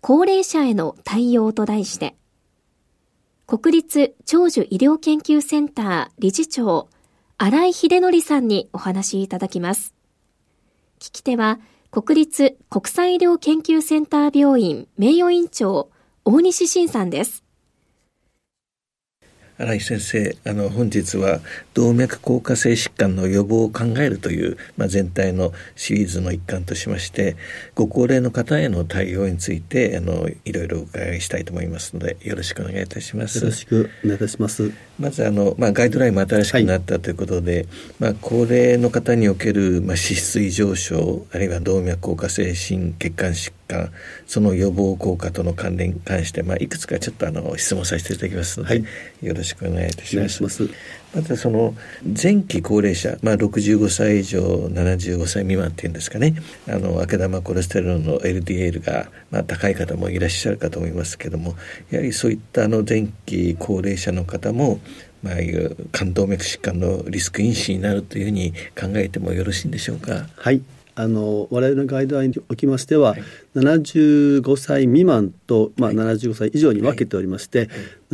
高齢者への対応と題して国立長寿医療研究センター理事長新井秀則さんにお話いただきます。聞き手は国立国際医療研究センター病院名誉院長大西晋さんです。新井先生あの本日は動脈硬化性疾患の予防を考えるという、まあ、全体のシリーズの一環としましてご高齢の方への対応についてあのいろいろお伺いしたいと思いますのでよろしくお願いいたします。よろしくお願いいたします。まずあの、まあ、ガイドラインも新しくなったということで、はい、まあ、高齢の方における、まあ、脂質異常症あるいは動脈硬化性心血管疾患その予防効果との関連に関して、まあ、いくつかちょっとあの質問させていただきますので、はい、よろしくお願いいたします。ますまたその前期高齢者、まあ、65歳以上75歳未満っていうんですかねあの悪玉コレステロールの LDL が、まあ、高い方もいらっしゃるかと思いますけどもやはりそういったあの前期高齢者の方もまあ、いう冠動脈疾患のリスク因子になるというふうに考えてもよろしいんでしょうか？はいあの我々のガイドラインにおきましては、はい、75歳未満と、まあ、75歳以上に分けておりまして、はい。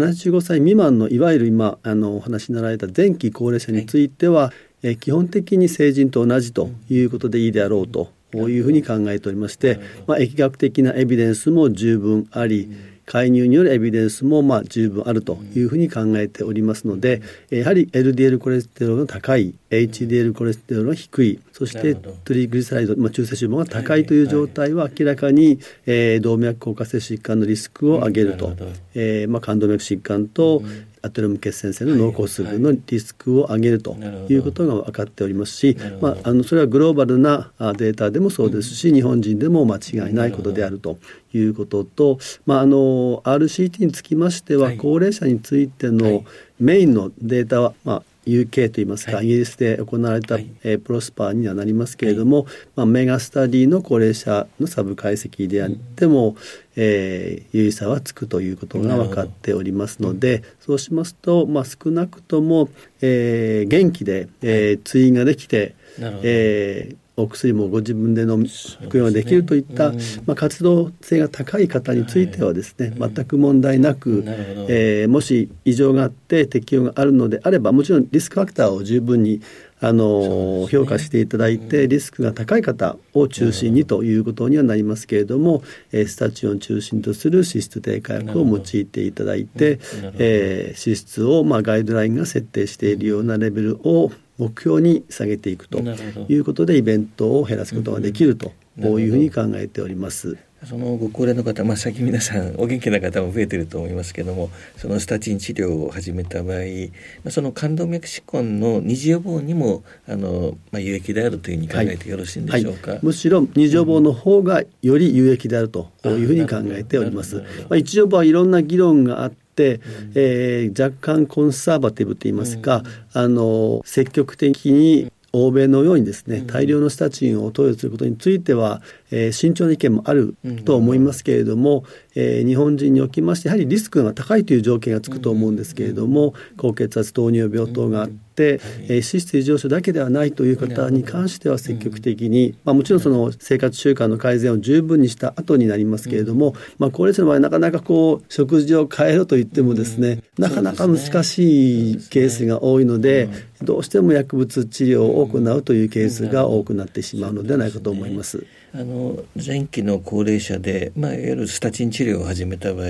はい、75歳未満のいわゆる今あのお話になられた前期高齢者については、はい、え基本的に成人と同じということでいいであろうというふうに考えておりまして、まあ、疫学的なエビデンスも十分あり、うん介入によるエビデンスもまあ十分あるというふうに考えておりますのでやはり LDL コレステロールの高い HDL コレステロールが低いそしてトリグリセライド、まあ、中性脂肪が高いという状態は明らかに、えー、動脈硬化性疾患のリスクを上げると、えーまあ、冠動脈疾患と、アテロム血栓性の脳梗塞のリスクを上げるということが分かっておりますし、まあ、あのそれはグローバルなデータでもそうですし、日本人でも間違いないことであるということと、まあ、あの RCT につきましては、高齢者についてのメインのデータは、まあ UK といいますか、はい、イギリスで行われた、はい、えー、プロスパーにはなりますけれども、はい、まあ、メガスタディの高齢者のサブ解析であっても、うん、えー、有意差はつくということが分かっておりますので、そうしますと、まあ、少なくとも、えー、元気で、えー、通院ができて、えー、お薬もご自分で飲む服用ができるといった、ねまあ、活動性が高い方についてはですね、はい、全く問題なく、えー、もし異常があって適用があるのであればもちろんリスクファクターを十分にあの、ね、評価していただいて、リスクが高い方を中心にということにはなりますけれども、えー、スタチオンを中心とする脂質低下薬を用いていただいて、えー、脂質を、まあ、ガイドラインが設定しているようなレベルを目標に下げていくということでイベントを減らすことができるとこういうふうに考えております。そのご高齢の方、まあ、最近皆さんお元気な方も増えていると思いますけれどもそのスタチン治療を始めた場合、まあ、その冠動脈疾患の二次予防にもあの、まあ、有益であるというふうに考えてよろしいんでしょうか、はい。はい、むしろ二次予防の方がより有益であるというふうに考えております。まあ、一次予防はいろんな議論があって、えー、若干コンサバティブといいますか、あの積極的に欧米のようにですね大量のスタチンを投与することについては、えー、慎重な意見もあると思いますけれども、えー、日本人におきましてやはりリスクが高いという条件がつくと思うんですけれども高血圧糖尿病等があって、えー、脂質異常症だけではないという方に関しては積極的に、まあ、もちろんその生活習慣の改善を十分にした後になりますけれども、まあ、高齢者の場合なかなかこう食事を変えろと言ってもですねなかなか難しいケースが多いのでどうしても薬物治療を行うというケースが多くなってしまうのではないかと思います。あの前期の高齢者で、まあ、いわゆるスタチン治療を始めた場合、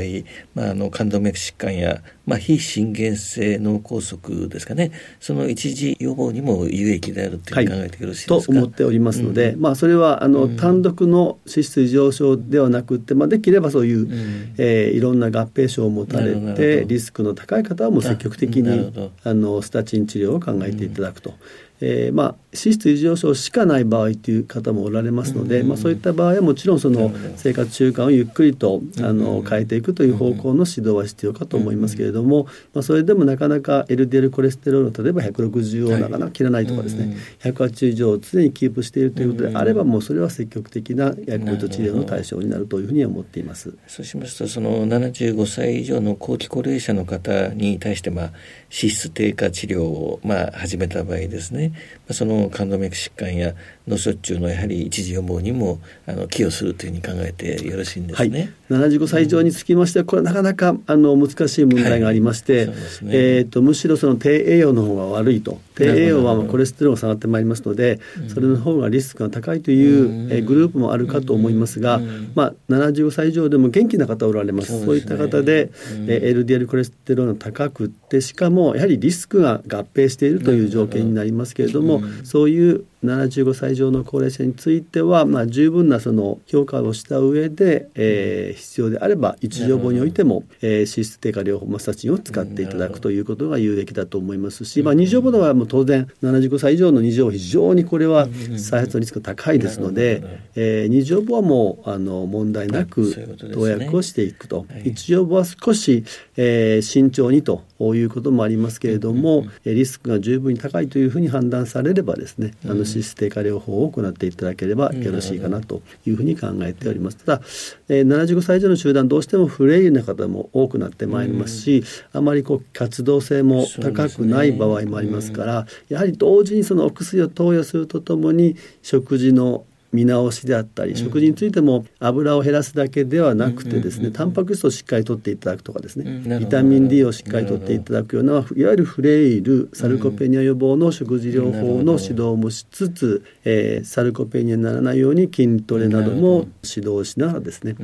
まあ、あの冠動脈疾患や、まあ、非心原性脳梗塞ですかね。その一時予防にも有益であるという考えてよろしいですか、はい、と思っておりますので、うん、まあ、それはあの、うん、単独の脂質異常症ではなくて、まあ、できればそういう、うん、えー、いろんな合併症を持たれてリスクの高い方はもう積極的にあのスタチン治療を考えていただくと。えー、まあ脂質異常症しかない場合という方もおられますので、まあ、そういった場合はもちろんその生活習慣をゆっくりとあの変えていくという方向の指導は必要かと思いますけれども、まあ、それでもなかなか LDL コレステロール例えば160をなかなか切らないとかですね、180以上を常にキープしているということであればもうそれは積極的な薬物治療の対象になるというふうに思っています。そうしますとその75歳以上の後期高齢者の方に対してまあ脂質低下治療をまあ始めた場合ですね。その冠動脈疾患や脳卒中のやはり一時予防にもあの寄与するというふうに考えてよろしいんですね。はい、75歳以上につきましてはこれなかなかあの難しい問題がありまして、はいね、えーと、むしろその低栄養の方が悪いと。低栄養はコレステロールが下がってまいりますので、それの方がリスクが高いという、えー、グループもあるかと思いますが、まあ、75歳以上でも元気な方おられます。そう、いった方で、えー、LDL コレステロールが高くってしかもやはりリスクが合併しているという条件になりますけれども、そういう75歳以上の高齢者については、まあ、十分なその評価をした上で、えー、必要であれば一時予防においても、えー、脂質低下療法マッサチンを使っていただくということが有益だと思いますし、まあ、二次予防はもう当然75歳以上の二次予防非常にこれは再発のリスクが高いですので、えー、二次予防はもうあの問題なく投薬をしていくと、一次予防は少し、えー、慎重にということもありますけれども、リスクが十分に高いというふうに判断されればですね、あの脂質低下療法を行っていただければよろしいかなというふうに考えております。ただ、えー、75歳以上の集団どうしてもフレイルな方も多くなってまいりますし、あまりこう活動性も高くない場合もありますから、やはり同時にそのお薬を投与するとともに食事の見直しであったり食事についても油を減らすだけではなくてですねタンパク質をしっかりとっていただくとかですねビタミン D をしっかりとっていただくようないわゆるフレイルサルコペニア予防の食事療法の指導もしつつ、えー、サルコペニアにならないように筋トレなども指導しながらですね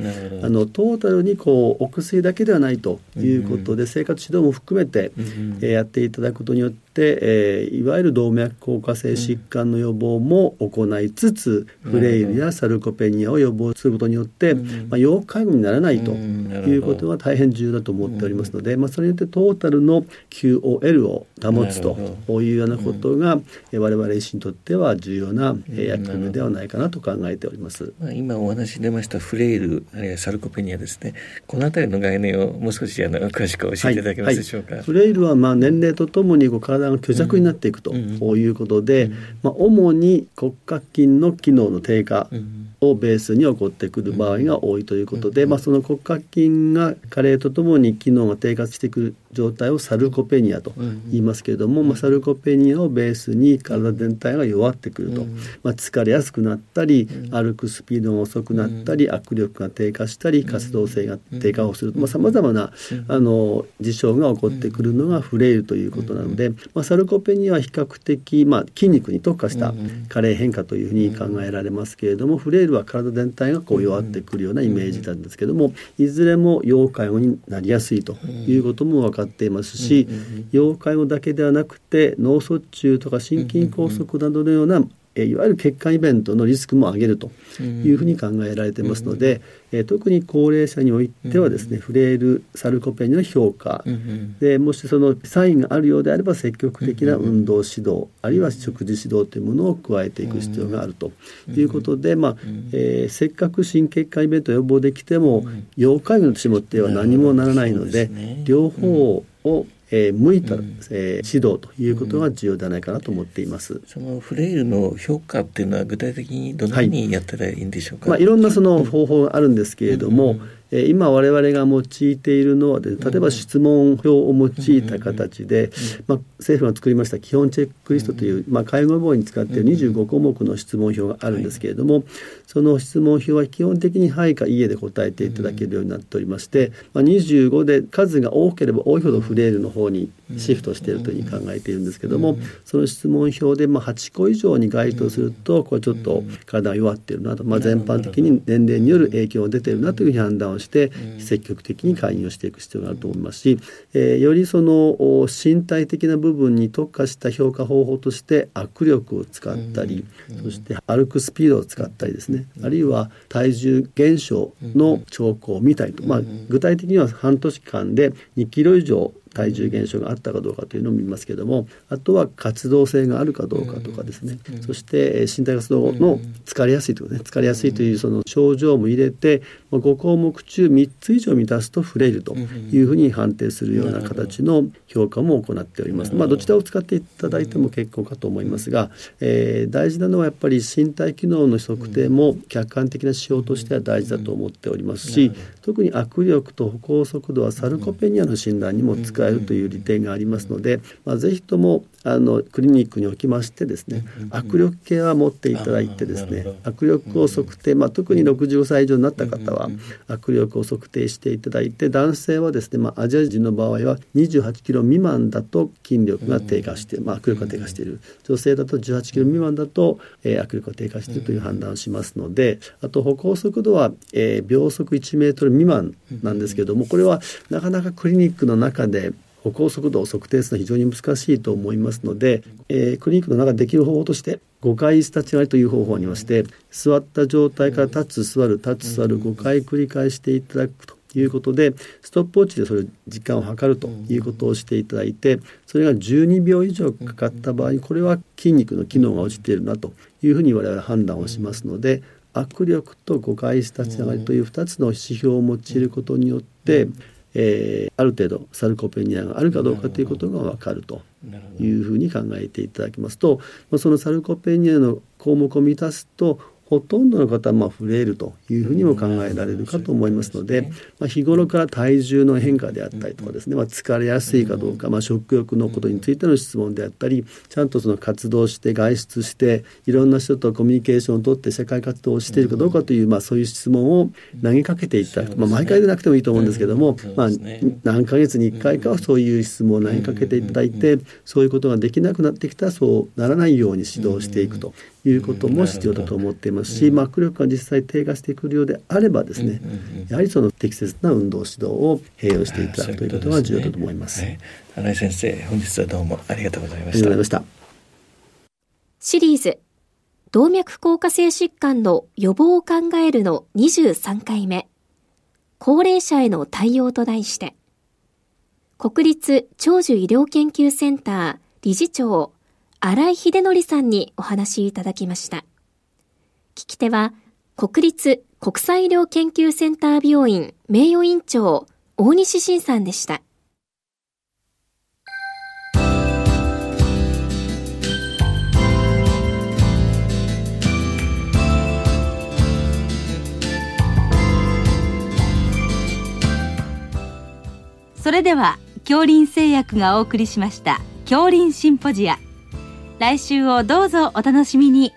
あのトータルにこうお薬だけではないということで生活指導も含めて、えー、やっていただくことによって、えー、いわゆる動脈硬化性疾患の予防も行いつつ、うん、フレイルやサルコペニアを予防することによって、うん、まあ、要介護にならないということが大変重要だと思っておりますので、まあ、それによってトータルの QOL を保つというようなことが、うん、我々医師にとっては重要な役目ではないかなと考えております。まあ、今お話出ましたフレイルあるいはサルコペニアですね。この辺りの概念をもう少しあの詳しく教えていただけますでしょうか。はい。はい、フレイルはまあ年齢とともにこう体が虚弱になっていくということで、まあ、主に骨格筋の機能の低下をベースに起こってくる場合が多いということで、まあ、その骨格筋が加齢とともに機能が低下してくる状態をサルコペニアと言いますけれども、まあ、サルコペニアをベースに体全体が弱ってくると、まあ、疲れやすくなったり歩くスピードが遅くなったり握力が低下したり活動性が低下をするさまざ、まなあの事象が起こってくるのがフレイルということなので、まあ、サルコペニアは比較的、まあ、筋肉に特化した加齢変化というふうに考えられますけれどもフレイルは体全体がこう弱ってくるようなイメージなんですけどもいずれも要介護になりやすいということも分かっていますし、要介護だけではなくて脳卒中とか心筋梗塞などのような、えいわゆる血管イベントのリスクも上げるというふうに考えられていますので、え特に高齢者においてはですね、フレイルサルコペニアの評価、でもしそのサインがあるようであれば積極的な運動指導、あるいは食事指導というものを加えていく必要があるということで、まあえー、せっかく心血管イベントを予防できても、要介護のしもっては何もならないので、両方をえー、向いた、うん、えー、指導ということが重要ではないかなと思っています。そのフレイルの評価っていうのは具体的にどのようにやったらいいんでしょうか？はい、まあいろんなその方法があるんですけれども。うんえ今我々が用いているのはで例えば質問表を用いた形で、まあ、政府が作りました基本チェックリストという、まあ、介護予防に使っている25項目の質問表があるんですけれども、その質問表は基本的に「はい」か「いいえ」で答えていただけるようになっておりまして、まあ、25で数が多ければ多いほどフレイルの方にシフトしているというふうに考えているんですけどもその質問票でまあ8個以上に該当するとこれちょっと体が弱っているなと、まあ、全般的に年齢による影響が出ているなというふうに判断をして積極的に介入していく必要があると思いますし、えー、よりその身体的な部分に特化した評価方法として握力を使ったりそして歩くスピードを使ったりですね。あるいは体重減少の兆候を見たりと、まあ、具体的には半年間で2キロ以上体重減少があったかどうかというのを見ますけどもあとは活動性があるかどうかとかですね、そして身体活動の疲れやすいということね。疲れやすいというその症状も入れて5項目中3つ以上満たすとフレイルというふうに判定するような形の評価も行っております。まあ、どちらを使っていただいても結構かと思いますが、えー、大事なのはやっぱり身体機能の測定も客観的な指標としては大事だと思っておりますし特に握力と歩行速度はサルコペニアの診断にも使えるという利点がありますので、まあ、ぜひともあのクリニックにおきましてですね握力計は持っていただいてですね握力を測定、まあ、特に65歳以上になった方は握力を測定していただいて男性はですね、まあ、アジア人の場合は28キロ未満だと筋力が低下して、まあ、握力が低下している。女性だと18キロ未満だと、えー、握力が低下しているという判断をしますのであと歩行速度は、えー、秒速1メートル未満なんですけどもこれはなかなかクリニックの中で歩行速度を測定するのは非常に難しいと思いますので、えー、クリニックの中でできる方法として5回立ち上がりという方法がありまして座った状態から立つ座る立つ座る5回繰り返していただくということでストップウォッチでそれ時間を測るということをしていただいてそれが12秒以上かかった場合これは筋肉の機能が落ちているなというふうに我々は判断をしますので握力と5回立ち上がりという2つの指標を用いることによってえー、ある程度サルコペニアがあるかどうかということが分かるというふうに考えていただきますと、まあ、そのサルコペニアの項目を満たすとほとんどの方はまあフレイルというふうにも考えられるかと思いますので、まあ、日頃から体重の変化であったりとかですね、まあ、疲れやすいかどうか、まあ、食欲のことについての質問であったりちゃんとその活動して外出していろんな人とコミュニケーションをとって社会活動をしているかどうかという、まあ、そういう質問を投げかけていただく、まあ、毎回でなくてもいいと思うんですけども、まあ、何ヶ月に1回かはそういう質問を投げかけていただいてそういうことができなくなってきたらそうならないように指導していくということも必要だと思っていますし、握力が実際低下してくるようであればですね、やはりその適切な運動指導を併用していただくということが重要だと思います。新井先生、本日はどうもありがとうございました。ありがとうございました。シリーズ動脈硬化性疾患の予防を考えるの23回目高齢者への対応と題して国立長寿医療研究センター理事長新井秀則さんにお話いただきました。聞き手は、国立国際医療研究センター病院名誉院長、大西晋さんでした。それでは、恐林製薬がお送りしました、恐林シンポジア。来週をどうぞお楽しみに。